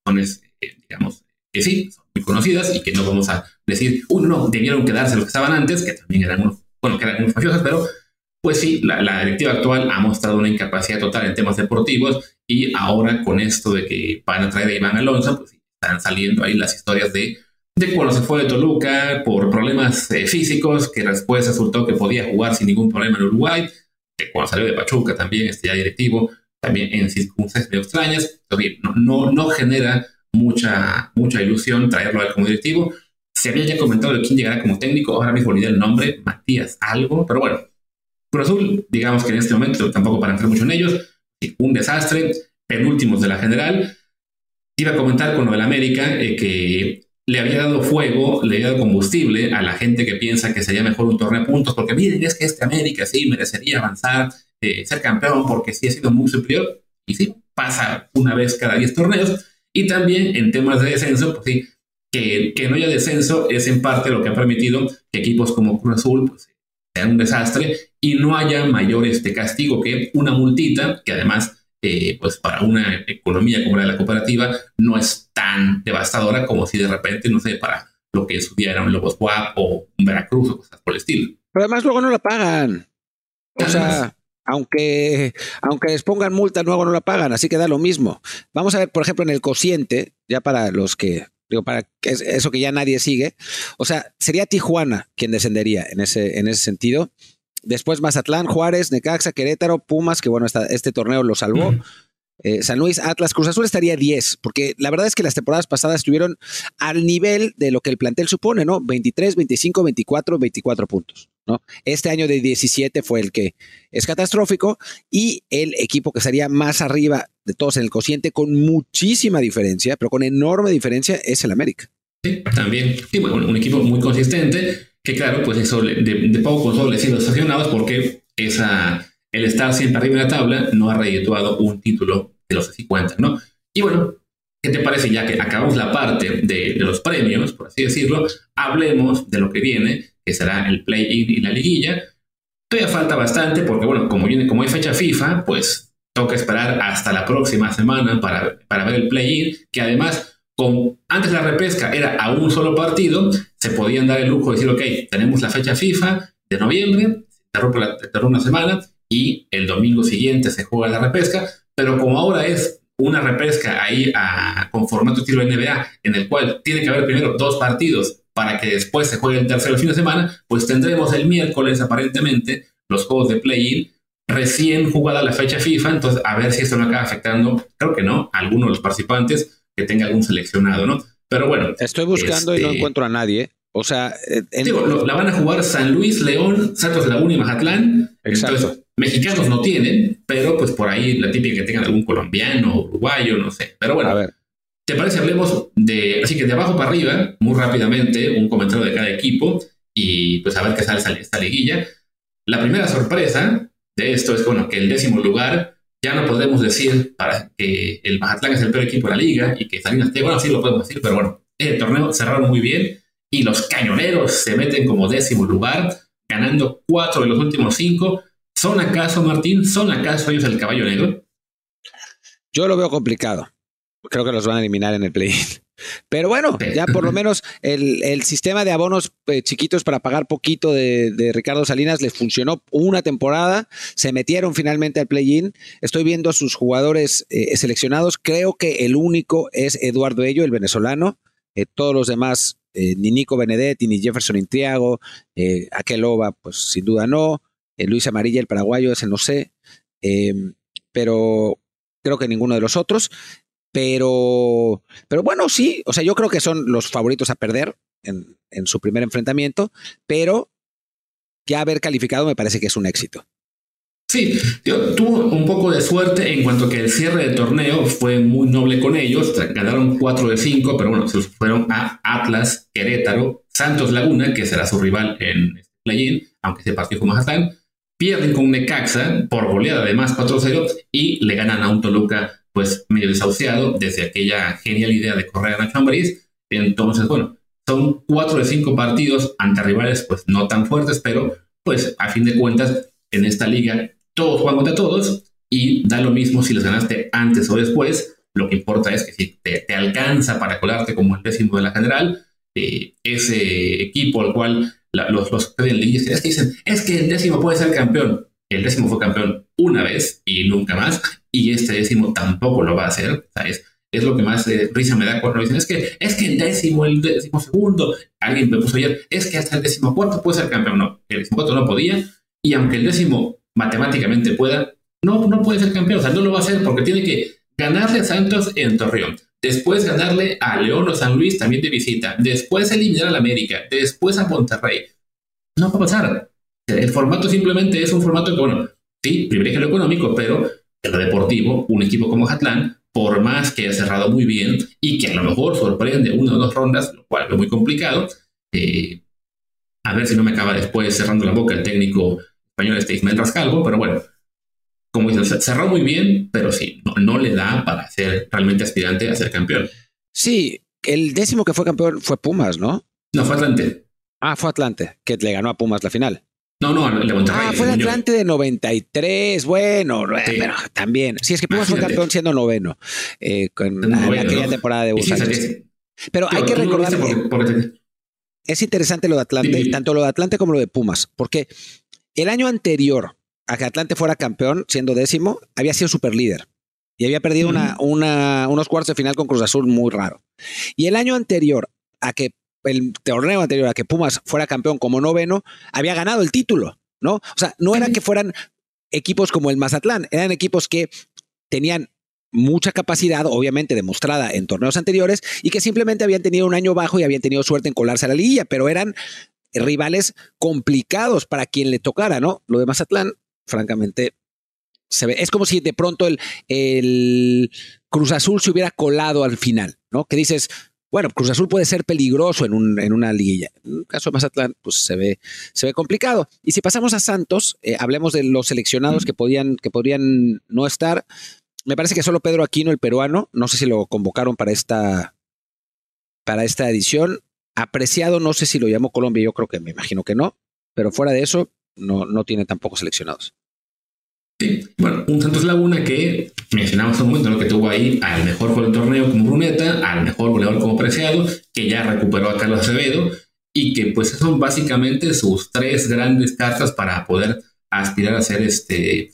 Speaker 2: eh, digamos, que sí, muy conocidas y que no vamos a decir, uno, no, debieron quedarse los que estaban antes, que también eran unos, bueno, que eran mafiosos, pero pues sí, la, directiva actual ha mostrado una incapacidad total en temas deportivos y ahora con esto de que van a traer a Iván Alonso, pues están saliendo ahí las historias de, de cuando se fue de Toluca por problemas eh, físicos, que después resultó que podía jugar sin ningún problema en Uruguay, que cuando salió de Pachuca también, este ya directivo, también en circunstancias medio extrañas, no, no, no genera mucha, mucha ilusión traerlo al como directivo. Se había ya comentado de quién llegará como técnico, ahora mismo olvidé el nombre, Matías algo, pero bueno, Cruz digamos que en este momento, tampoco para entrar mucho en ellos, un desastre, penúltimos de la general. Iba a comentar con lo del América eh, que le había dado fuego, le había dado combustible a la gente que piensa que sería mejor un torneo de puntos, porque miren, es que este América sí merecería avanzar, eh, ser campeón, porque sí ha sido muy superior, y sí, pasa una vez cada 10 torneos, y también en temas de descenso, pues sí, que, que, no haya descenso es en parte lo que ha permitido que equipos como Cruz Azul pues, sean un desastre y no haya mayor este castigo que una multita, que además, eh, pues para una economía como la de la cooperativa, no es tan devastadora como si de repente, no sé, para lo que en su día era un Lobos Guap o Veracruz o cosas por el estilo.
Speaker 1: Pero además luego no la pagan. O sea, aunque, aunque les pongan multa, luego no la pagan, así que da lo mismo. Vamos a ver, por ejemplo, en el cociente, ya para los que, digo, para eso que ya nadie sigue, o sea, sería Tijuana quien descendería en ese, en ese sentido. Después Mazatlán, Juárez, Necaxa, Querétaro, Pumas, que bueno, este torneo lo salvó. Eh, San Luis, Atlas, Cruz Azul estaría 10, porque la verdad es que las temporadas pasadas estuvieron al nivel de lo que el plantel supone, ¿no? 23, 25, 24, 24 puntos. ¿No? Este año de 17 fue el que es catastrófico y el equipo que estaría más arriba de todos en el cociente con muchísima diferencia, pero con enorme diferencia, es el América.
Speaker 2: Sí, también. Sí, bueno, un equipo muy consistente, que claro, pues eso de, de poco solo sido estacionados porque esa, el estar siempre arriba de la tabla no ha redituado un título de los 50, ¿no? Y bueno, ¿qué te parece ya que acabamos la parte de, de los premios, por así decirlo? Hablemos de lo que viene, que será el play-in y la liguilla. Todavía falta bastante porque, bueno, como, viene, como hay fecha FIFA, pues toca esperar hasta la próxima semana para, para ver el play-in, que además, con, antes la repesca era a un solo partido, se podían dar el lujo de decir, ok, tenemos la fecha FIFA de noviembre, rompe una semana y el domingo siguiente se juega la repesca, pero como ahora es una repesca ahí a, con formato estilo NBA, en el cual tiene que haber primero dos partidos para que después se juegue el tercer fin de semana, pues tendremos el miércoles aparentemente los juegos de play-in recién jugada la fecha FIFA, entonces a ver si esto no acaba afectando, creo que no, a alguno de los participantes que tenga algún seleccionado, ¿no? Pero bueno.
Speaker 1: Estoy buscando y no este, encuentro a nadie. O sea,
Speaker 2: digo, la van a jugar San Luis, León, Santos Laguna y Mazatlán. Exacto. Entonces, mexicanos no tienen, pero pues por ahí la típica que tengan algún colombiano, uruguayo, no sé. Pero bueno, a ver. ¿Te parece? Hablemos de, así que de abajo para arriba, muy rápidamente, un comentario de cada equipo y pues a ver qué sale esta liguilla. La primera sorpresa de esto es bueno, que el décimo lugar ya no podemos decir que el Mazatlán es el peor equipo de la liga y que Salinas esté, bueno, sí lo podemos decir, pero bueno, el torneo cerraron muy bien y los cañoneros se meten como décimo lugar, ganando cuatro de los últimos cinco. ¿Son acaso, Martín, son acaso ellos el caballo negro?
Speaker 1: Yo lo veo complicado creo que los van a eliminar en el play. Pero bueno, ya por lo menos el, sistema de abonos eh, chiquitos para pagar poquito de, Ricardo Salinas les funcionó una temporada. Se metieron finalmente al play-in. Estoy viendo a sus jugadores eh, seleccionados. Creo que el único es Eduardo Ello, el venezolano. Eh, todos los demás, ni Nico Benedetti, ni Jefferson Intriago, Aqueloba, pues sin duda no. Luis Amarilla, el paraguayo, ese no sé. pero creo que ninguno de los otros. Pero, pero bueno, sí, o sea, yo creo que son los favoritos a perder en, su primer enfrentamiento, pero ya haber calificado me parece que es un éxito.
Speaker 2: Sí, tuvo un poco de suerte en cuanto que el cierre de torneo fue muy noble con ellos. Ganaron 4 de 5, pero bueno, se fueron a Atlas, Querétaro, Santos Laguna, que será su rival en este play-in, aunque se partió con Mazatlán. Pierden con Necaxa por goleada de más 4-0 y le ganan a un Toluca pues medio desahuciado desde aquella genial idea de correr a Nacho Ambriz. Entonces, bueno, son cuatro de cinco partidos ante rivales pues no tan fuertes, pero pues a fin de cuentas en esta liga todos juegan contra todos y da lo mismo si los ganaste antes o después. Lo que importa es que si te, alcanza para colarte como el décimo de la general, eh, ese equipo al cual los, los en es que dicen, es que el décimo puede ser campeón. El décimo fue campeón una vez y nunca más y este décimo tampoco lo va a hacer, ¿sabes? Es lo que más eh, risa me da cuando dicen, es que, es que el décimo, el décimo segundo, alguien me puso ayer, es que hasta el décimo cuarto puede ser campeón. No, el décimo cuarto no podía, y aunque el décimo matemáticamente pueda, no, no puede ser campeón, o sea, no lo va a hacer porque tiene que ganarle a Santos en Torreón, después ganarle a León o San Luis también de visita, después eliminar al América, después a Monterrey. No va a pasar. El formato simplemente es un formato que, bueno, sí, privilegia lo económico, pero lo deportivo, un equipo como Hatlán, por más que haya cerrado muy bien y que a lo mejor sorprende una o dos rondas, lo cual es muy complicado, eh, a ver si no me acaba después cerrando la boca el técnico español este Ismael Rascalvo, pero bueno, como dices, cerró muy bien, pero sí, no, no le da para ser realmente aspirante a ser campeón.
Speaker 1: Sí, el décimo que fue campeón fue Pumas, ¿no?
Speaker 2: No, fue Atlante.
Speaker 1: Ah, fue Atlante, que le ganó a Pumas la final.
Speaker 2: No, no, el de Monterrey.
Speaker 1: Ah, fue el Atlante de 93. Bueno, pero también. Sí, es que Pumas fue campeón siendo noveno eh, con aquella temporada de Busanches. pero hay que recordar que es interesante lo de Atlante, tanto lo de Atlante como lo de Pumas, porque el año anterior a que Atlante fuera campeón, siendo décimo, había sido super líder y había perdido una, una, unos cuartos de final con Cruz Azul muy raro. Y el año anterior a que el torneo anterior a que Pumas fuera campeón como noveno, había ganado el título, ¿no? O sea, no era que fueran equipos como el Mazatlán, eran equipos que tenían mucha capacidad, obviamente demostrada en torneos anteriores, y que simplemente habían tenido un año bajo y habían tenido suerte en colarse a la liguilla, pero eran rivales complicados para quien le tocara, ¿no? Lo de Mazatlán, francamente, se ve. Es como si de pronto el, el Cruz Azul se hubiera colado al final, ¿no? Que dices, bueno, Cruz Azul puede ser peligroso en, un, en una liguilla. En el caso de Mazatlán, pues se ve, se ve complicado. Y si pasamos a Santos, eh, hablemos de los seleccionados que podían, que podrían no estar. Me parece que solo Pedro Aquino, el peruano, no sé si lo convocaron para esta, para esta edición. Apreciado, no sé si lo llamó Colombia, yo creo que me imagino que no, pero fuera de eso, no, no tiene tampoco seleccionados.
Speaker 2: Sí, bueno, un Santos Laguna que mencionamos un momento lo que tuvo ahí al mejor jugador del torneo como Bruneta, al mejor goleador como Preciado, que ya recuperó a Carlos Acevedo y que pues son básicamente sus tres grandes cartas para poder aspirar a hacer este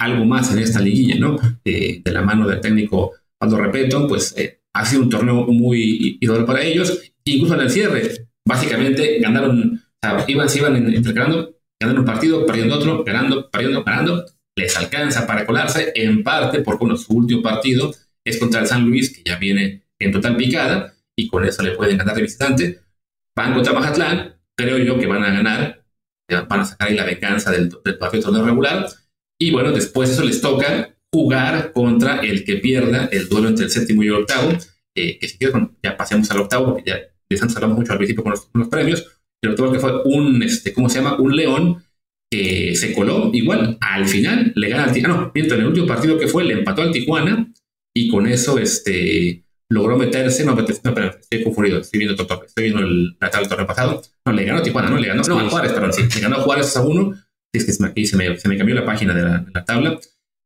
Speaker 2: algo más en esta liguilla, ¿no? Eh, de la mano del técnico Pablo Repeto, pues eh, ha sido un torneo muy idóneo para ellos, incluso en el cierre, básicamente ganaron, o sea, iban, se iban entregando, ganando un partido, perdiendo otro, ganando, perdiendo, ganando, les alcanza para colarse, en parte porque bueno, su último partido es contra el San Luis, que ya viene en total picada, y con eso le pueden ganar de visitante. Van contra Mazatlán, creo yo que van a ganar, van a sacar ahí la venganza del, del partido de torneo regular, y bueno, después eso les toca jugar contra el que pierda el duelo entre el séptimo y el octavo, eh, que si ya pasemos al octavo, porque ya de Santos hablamos mucho al principio con los, premios, el octavo que fue un, este, ¿cómo se llama? Un león que se coló igual al final, le gana al Tijuana, no, miento, en el último partido que fue, le empató al Tijuana y con eso este, logró meterse, no, estoy confundido, estoy viendo, estoy viendo el, la tabla torneo pasado, no, le ganó a Tijuana, no, le ganó, no, a Juárez, perdón, sí, le ganó a Juárez a uno, es que se me, se me, cambió la página de la, de la, tabla,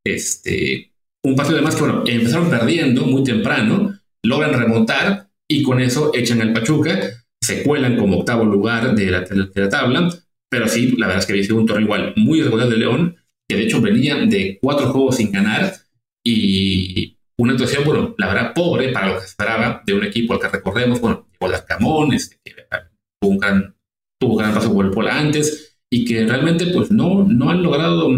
Speaker 2: este, un partido además que, bueno, empezaron perdiendo muy temprano, logran remontar y con eso echan al Pachuca, se cuelan como octavo lugar de la, de la tabla, pero sí, la verdad es que había sido un torneo igual muy irregular de León, que de hecho venía de cuatro juegos sin ganar y una actuación, bueno, la verdad, pobre para lo que se esperaba de un equipo al que recordemos, bueno, llegó Camón, este, que tuvo un gran, tuvo un gran paso por el Pola antes y que realmente pues no, no han logrado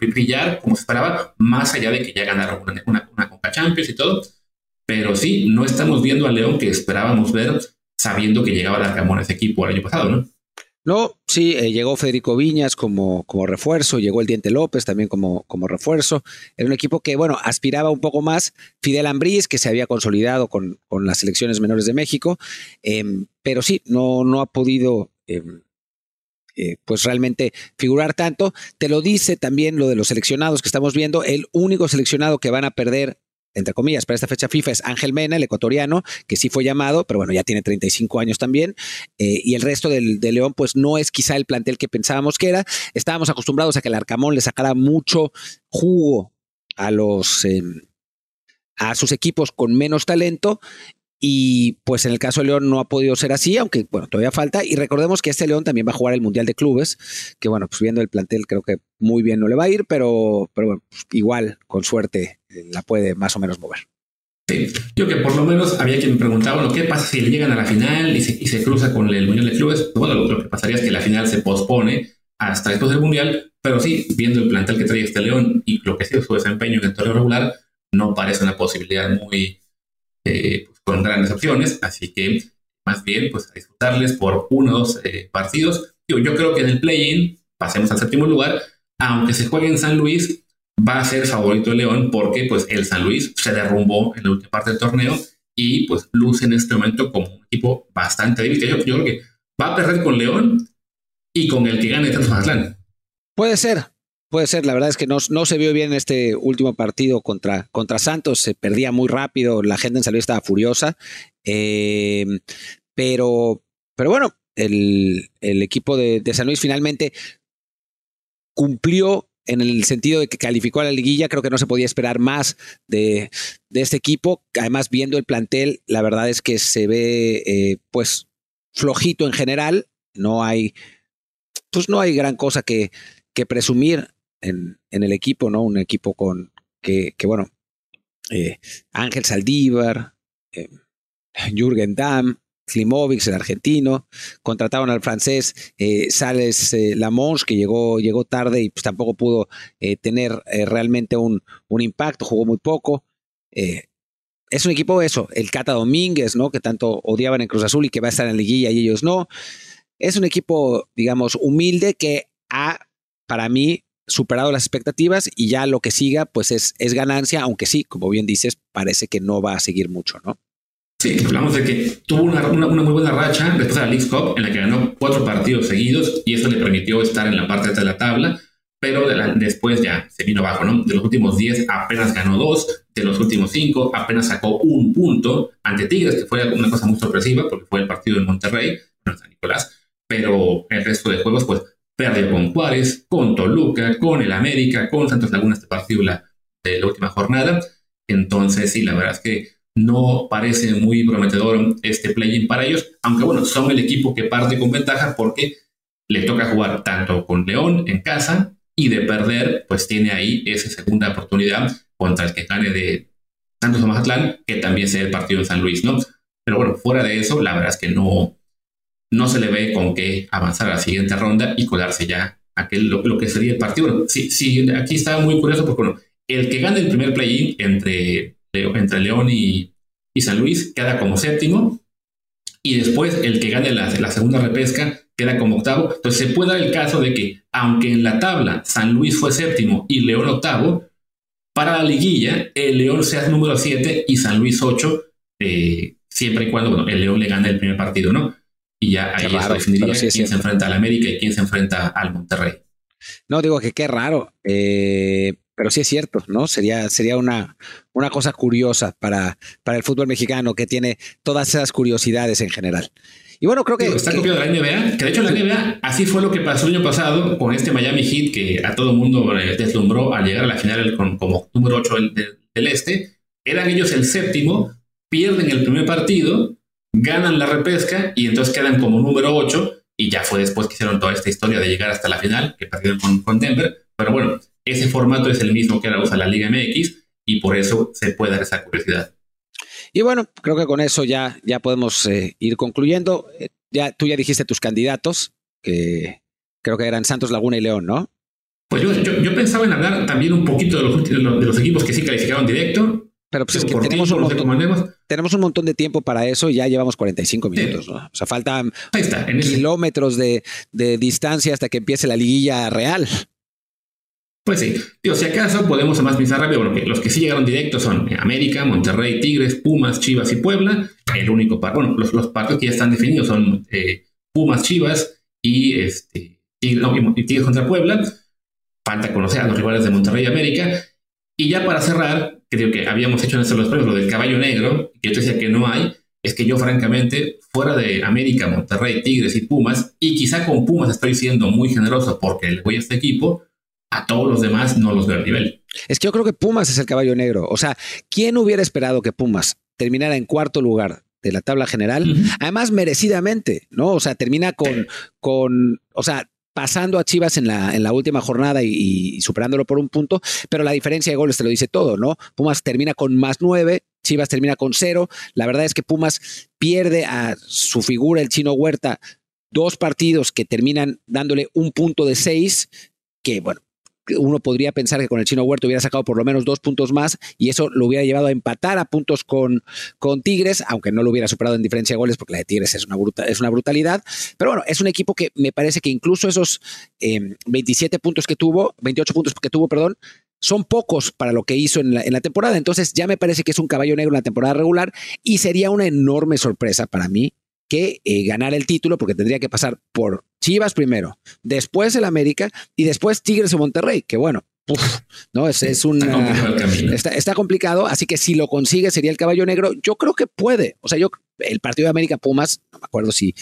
Speaker 2: brillar como se esperaba, más allá de que ya ganaron una, una, una Copa Champions y todo. Pero sí, no estamos viendo a León que esperábamos ver sabiendo que llegaba el Arcamón ese equipo el año pasado, ¿no?
Speaker 1: No, sí, eh, llegó Federico Viñas como, como refuerzo, llegó el Diente López también como, como refuerzo. Era un equipo que, bueno, aspiraba un poco más. Fidel Ambriz, que se había consolidado con, con las selecciones menores de México, eh, pero sí, no, no ha podido eh, eh, pues realmente figurar tanto. Te lo dice también lo de los seleccionados que estamos viendo. El único seleccionado que van a perder entre comillas, para esta fecha FIFA es Ángel Mena, el ecuatoriano, que sí fue llamado, pero bueno, ya tiene 35 años también. Eh, y el resto del, de León, pues no es quizá el plantel que pensábamos que era. Estábamos acostumbrados a que el Arcamón le sacara mucho jugo a los. Eh, a sus equipos con menos talento y pues en el caso de León no ha podido ser así, aunque bueno, todavía falta. Y recordemos que este León también va a jugar el Mundial de Clubes, que bueno, pues viendo el plantel creo que muy bien no le va a ir, pero, pero bueno, pues igual con suerte eh, la puede más o menos mover.
Speaker 2: Sí, yo que por lo menos había quien me preguntaba, bueno, ¿qué pasa si llegan a la final y se, cruza con el Mundial de Clubes? Pues, bueno, lo, que pasaría es que la final se pospone hasta después del Mundial, pero sí, viendo el plantel que trae este León y lo que ha su desempeño en el torneo regular, no parece una posibilidad muy, eh, con grandes opciones, así que más bien pues a disfrutarles por uno o dos eh, partidos. Yo, creo que en el play-in pasemos al séptimo lugar, aunque se juegue en San Luis, va a ser favorito el León porque pues el San Luis se derrumbó en la última parte del torneo y pues luce en este momento como un equipo bastante débil. Yo, creo que va a perder con León y con el que gane Santos.
Speaker 1: Puede ser, Puede ser, la verdad es que no, no se vio bien este último partido contra, contra Santos, se perdía muy rápido, la gente en San Luis estaba furiosa, eh, pero, pero bueno, el, el equipo de, de, San Luis finalmente cumplió en el sentido de que calificó a la liguilla, creo que no se podía esperar más de, de este equipo, además viendo el plantel, la verdad es que se ve eh, pues flojito en general, no hay, pues no hay gran cosa que, que presumir en, el equipo, ¿no? Un equipo con que, que bueno, eh, Ángel Saldívar, eh, Jürgen Damm, Klimovic, el argentino, contrataron al francés eh, Sales eh, Lamons, que llegó, llegó tarde y pues, tampoco pudo eh, tener eh, realmente un, un, impacto, jugó muy poco. es un equipo eso, el Cata Domínguez, ¿no? Que tanto odiaban en Cruz Azul y que va a estar en la liguilla y ellos no. es un equipo, digamos, humilde que ha, para mí, superado las expectativas y ya lo que siga, pues es, es ganancia, aunque sí, como bien dices, parece que no va a seguir mucho, ¿no?
Speaker 2: Sí, hablamos de que tuvo una, una, muy buena racha después de la League Cup en la que ganó cuatro partidos seguidos y eso le permitió estar en la parte de la tabla, pero después ya se vino abajo, ¿no? De los últimos 10 apenas ganó dos, de los últimos cinco apenas sacó un punto ante Tigres, que fue una cosa muy sorpresiva porque fue el partido en Monterrey, en San Nicolás, pero el resto de juegos pues perdió con Juárez, con Toluca, con el América, con Santos Laguna este partido de la última jornada, entonces sí, la verdad es que no parece muy prometedor este play-in para ellos, aunque bueno, son el equipo que parte con ventaja porque le toca jugar tanto con León en casa y de perder, pues tiene ahí esa segunda oportunidad contra el que gane de Santos o que también sea el partido en San Luis, ¿no? Pero bueno, fuera de eso, la verdad es que no, no se le ve con qué avanzar a la siguiente ronda y colarse ya aquel, lo, que sería el partido. sí, sí, aquí está muy curioso porque bueno, el que gane el primer play-in entre entre León y, San Luis queda como séptimo. Y después el que gane la, segunda repesca queda como octavo. Entonces se puede dar el caso de que, aunque en la tabla San Luis fue séptimo y León octavo, para la liguilla el León sea número 7 y San Luis 8, eh, siempre y cuando el León le gane el primer partido, ¿no? Y ya ahí se definiría quién se enfrenta al América y quién se enfrenta al Monterrey.
Speaker 1: No, digo que qué raro. Eh, pero sí es cierto, ¿no? Sería, sería una, una cosa curiosa para, para el fútbol mexicano que tiene todas esas curiosidades en general. Y bueno, creo que.
Speaker 2: Está copiado de la NBA, que de hecho la NBA así fue lo que pasó el año pasado con este Miami Heat que a todo mundo deslumbró al llegar a la final con, como número 8 del, del, este. Eran ellos el séptimo, pierden el primer partido, ganan la repesca y entonces quedan como número 8. Y ya fue después que hicieron toda esta historia de llegar hasta la final, que perdieron con, con Denver. Pero bueno, ese formato es el mismo que ahora usa la Liga MX y por eso se puede dar esa curiosidad.
Speaker 1: Y bueno, creo que con eso ya, ya podemos eh, ir concluyendo. Eh, ya, tú ya dijiste tus candidatos, que creo que eran Santos, Laguna y León, ¿no?
Speaker 2: Pues yo, yo, pensaba en hablar también un poquito de los, de los, equipos que sí calificaron directo.
Speaker 1: Pero pues es que tenemos, un montón, tenemos un montón de tiempo para eso y ya llevamos 45 minutos, ¿no? O sea, faltan kilómetros de, de distancia hasta que empiece la liguilla real.
Speaker 2: Pues sí, digo, si acaso podemos más pensar rápido, bueno, los que sí llegaron directos son América, Monterrey, Tigres, Pumas, Chivas y Puebla. El único par, bueno, los, los partidos que ya están definidos son eh, Pumas, Chivas y, este, Tigres, contra Puebla. Falta conocer a los rivales de Monterrey y América. Y ya para cerrar, creo que habíamos hecho en estos los premios lo del caballo negro, que yo te decía que no hay, es que yo francamente, fuera de América, Monterrey, Tigres y Pumas, y quizá con Pumas estoy siendo muy generoso porque le voy a este equipo, a todos los demás no los veo al nivel.
Speaker 1: Es que yo creo que Pumas es el caballo negro. O sea, ¿quién hubiera esperado que Pumas terminara en cuarto lugar de la tabla general? Además, merecidamente, ¿no? O sea, termina con, con o sea, pasando a Chivas en la, última jornada y, superándolo por un punto, pero la diferencia de goles te lo dice todo, ¿no? Pumas termina con más nueve, Chivas termina con cero. La verdad es que Pumas pierde a su figura, el chino Huerta, dos partidos que terminan dándole un punto de seis, que bueno, uno podría pensar que con el Chino Huerto hubiera sacado por lo menos dos puntos más y eso lo hubiera llevado a empatar a puntos con, con Tigres, aunque no lo hubiera superado en diferencia de goles porque la de Tigres es una, es una brutalidad. Pero bueno, es un equipo que me parece que incluso esos 27 em, puntos que tuvo, 28 puntos que tuvo, perdón, son pocos para lo que hizo en la, en la, temporada. Entonces ya me parece que es un caballo negro en la temporada regular y sería una enorme sorpresa para mí que eh, ganar el título porque tendría que pasar por Chivas primero, después el América y después Tigres o Monterrey, que bueno, no es, es un está, está, complicado, así que si lo consigue sería el caballo negro. Yo creo que puede. O sea, yo el partido de América Pumas, no me acuerdo si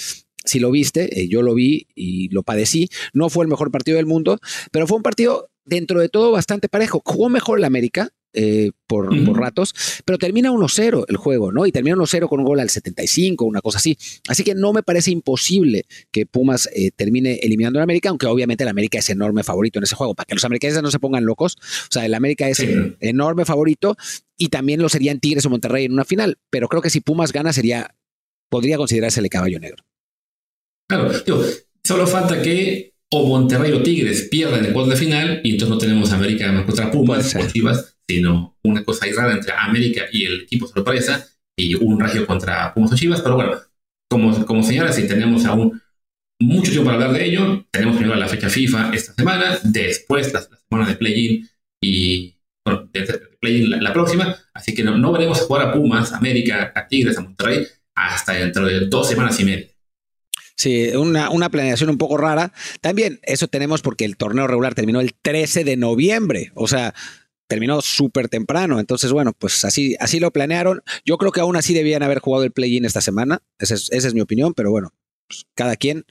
Speaker 1: si lo viste, eh, yo lo vi y lo padecí. No fue el mejor partido del mundo, pero fue un partido dentro de todo bastante parejo. Jugó mejor el América, eh, por, ratos, pero termina 1-0 el juego, ¿no? Y termina 1-0 con un gol al 75, una cosa así. Así que no me parece imposible que Pumas eh, termine eliminando al América, aunque obviamente el América es enorme favorito en ese juego, para que los americanos no se pongan locos. O sea, el América es enorme favorito y también lo serían Tigres o Monterrey en una final, pero creo que si Pumas gana sería, podría considerarse el caballo negro.
Speaker 2: Claro, solo falta que o Monterrey o Tigres pierdan el cuarto de final y entonces no tenemos América contra Pumas o Chivas sino una cosa aislada entre América y el equipo sorpresa y un regio contra Pumas o Chivas. Pero bueno, como, como señala, si tenemos a un mucho tiempo para hablar de ello. Tenemos primero la fecha FIFA esta semana, después la, semana de play-in y bueno, de, play-in la, próxima. Así que no, no veremos jugar a Pumas, a América, a Tigres, a Monterrey hasta dentro de dos semanas y media.
Speaker 1: Sí, una, una, planeación un poco rara. También eso tenemos porque el torneo regular terminó el 13 de noviembre. O sea, terminó súper temprano. Entonces, bueno, pues así, así lo planearon. Yo creo que aún así debían haber jugado el play-in esta semana. Esa es, esa es, mi opinión, pero bueno, pues cada quien.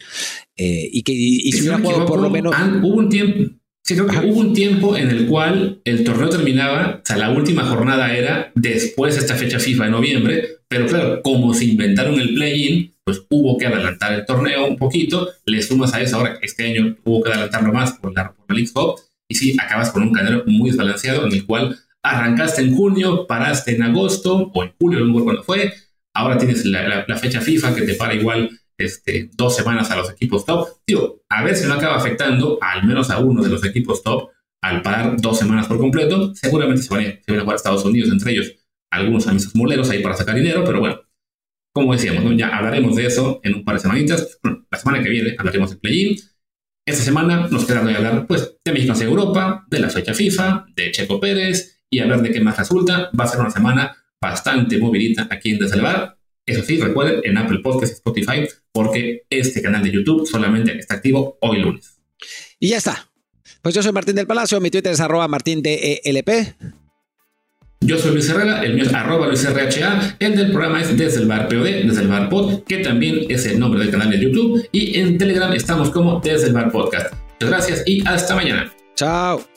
Speaker 1: Eh, y que y, si hubiera jugado por lo menos.
Speaker 2: Hubo un tiempo. Sí, creo que hubo un tiempo en el cual el torneo terminaba, o sea, la última jornada era después de esta fecha FIFA de noviembre, pero claro, como se inventaron el play-in, pues hubo que adelantar el torneo un poquito, le sumas a eso ahora que este año hubo que adelantarlo más por la, por la League Cup, y sí, acabas con un calendario muy desbalanceado en el cual arrancaste en junio, paraste en agosto o en julio, no recuerdo cuándo fue. Ahora tienes la, fecha FIFA que te para igual este, dos semanas a los equipos top. Digo, a ver si no acaba afectando al menos a uno de los equipos top al parar dos semanas por completo. Seguramente se van, a, se van a jugar a Estados Unidos, entre ellos algunos amistosos moleros ahí para sacar dinero, pero bueno, como decíamos, ya hablaremos de eso en un par de semanitas. la semana que viene hablaremos de play-in. Esta semana nos queda de hablar pues, de México hacia Europa, de la fecha FIFA, de Checo Pérez y ver de qué más resulta. Va a ser una semana bastante movidita aquí en Bar. Eso sí, recuerden en Apple Podcasts Spotify, porque este canal de YouTube solamente está activo hoy lunes.
Speaker 1: Y ya está. Pues yo soy Martín del Palacio, mi Twitter es arroba martindelp.
Speaker 2: Yo soy Luis Herrera, el mío es arroba Luis RHA, el del programa es Desde el Bar POD, Desde el Bar Pod, que también es el nombre del canal de YouTube, y en Telegram estamos como Desde el Bar Podcast. Muchas gracias y hasta mañana.
Speaker 1: Chao.